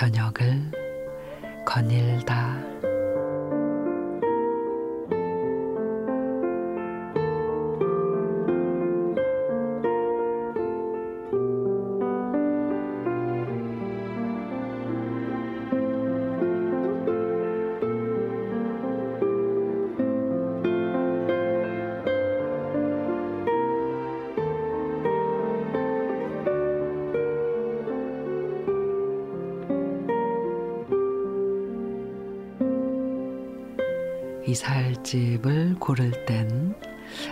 저녁을 거닐다. 이사할 집을 고를 땐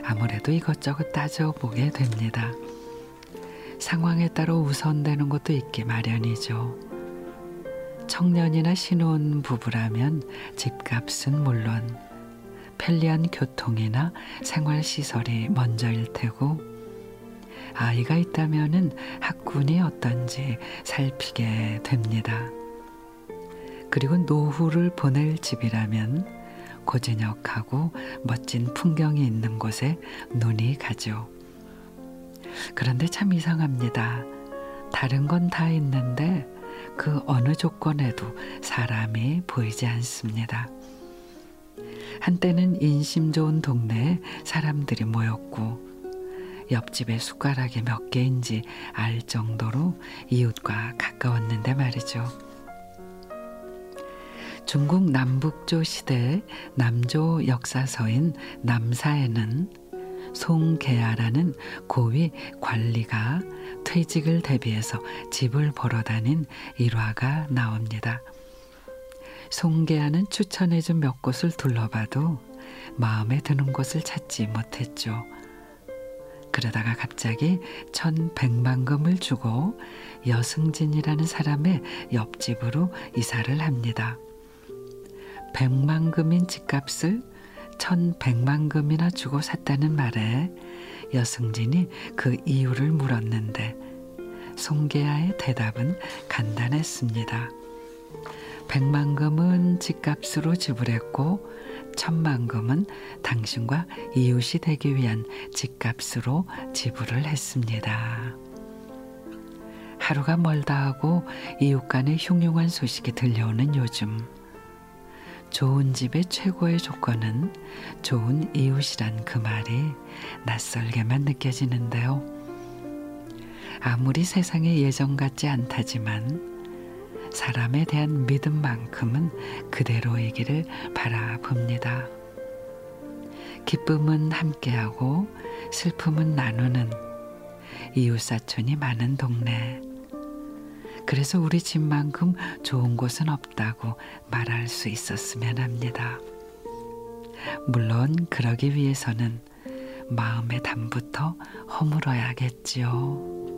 아무래도 이것저것 따져보게 됩니다. 상황에 따라 우선되는 것도 있기 마련이죠. 청년이나 신혼 부부라면 집값은 물론 편리한 교통이나 생활 시설이 먼저일 테고 아이가 있다면 학군이 어떤지 살피게 됩니다. 그리고 노후를 보낼 집이라면 고즈넉하고 멋진 풍경이 있는 곳에 눈이 가죠. 그런데 참 이상합니다. 다른 건 다 있는데 그 어느 조건에도 사람이 보이지 않습니다. 한때는 인심 좋은 동네에 사람들이 모였고 옆집에 숟가락이 몇 개인지 알 정도로 이웃과 가까웠는데 말이죠. 중국 남북조 시대 남조 역사서인 남사에는 송계아라는 고위 관리가 퇴직을 대비해서 집을 보러 다닌 일화가 나옵니다. 송계아는 추천해준 몇 곳을 둘러봐도 마음에 드는 곳을 찾지 못했죠. 그러다가 갑자기 천백만금을 주고 여승진이라는 사람의 옆집으로 이사를 합니다. 백만금인 집값을 천백만금이나 주고 샀다는 말에 여승진이 그 이유를 물었는데 송계아의 대답은 간단했습니다. 백만금은 집값으로 지불했고 천만금은 당신과 이웃이 되기 위한 집값으로 지불을 했습니다. 하루가 멀다 하고 이웃 간의 흉흉한 소식이 들려오는 요즘 좋은 집의 최고의 조건은 좋은 이웃이란 그 말이 낯설게만 느껴지는데요. 아무리 세상의 예전 같지 않다지만 사람에 대한 믿음만큼은 그대로이기를 바라봅니다. 기쁨은 함께하고 슬픔은 나누는 이웃사촌이 많은 동네. 그래서 우리 집만큼 좋은 곳은 없다고 말할 수 있었으면 합니다. 물론 그러기 위해서는 마음의 담부터 허물어야겠지요.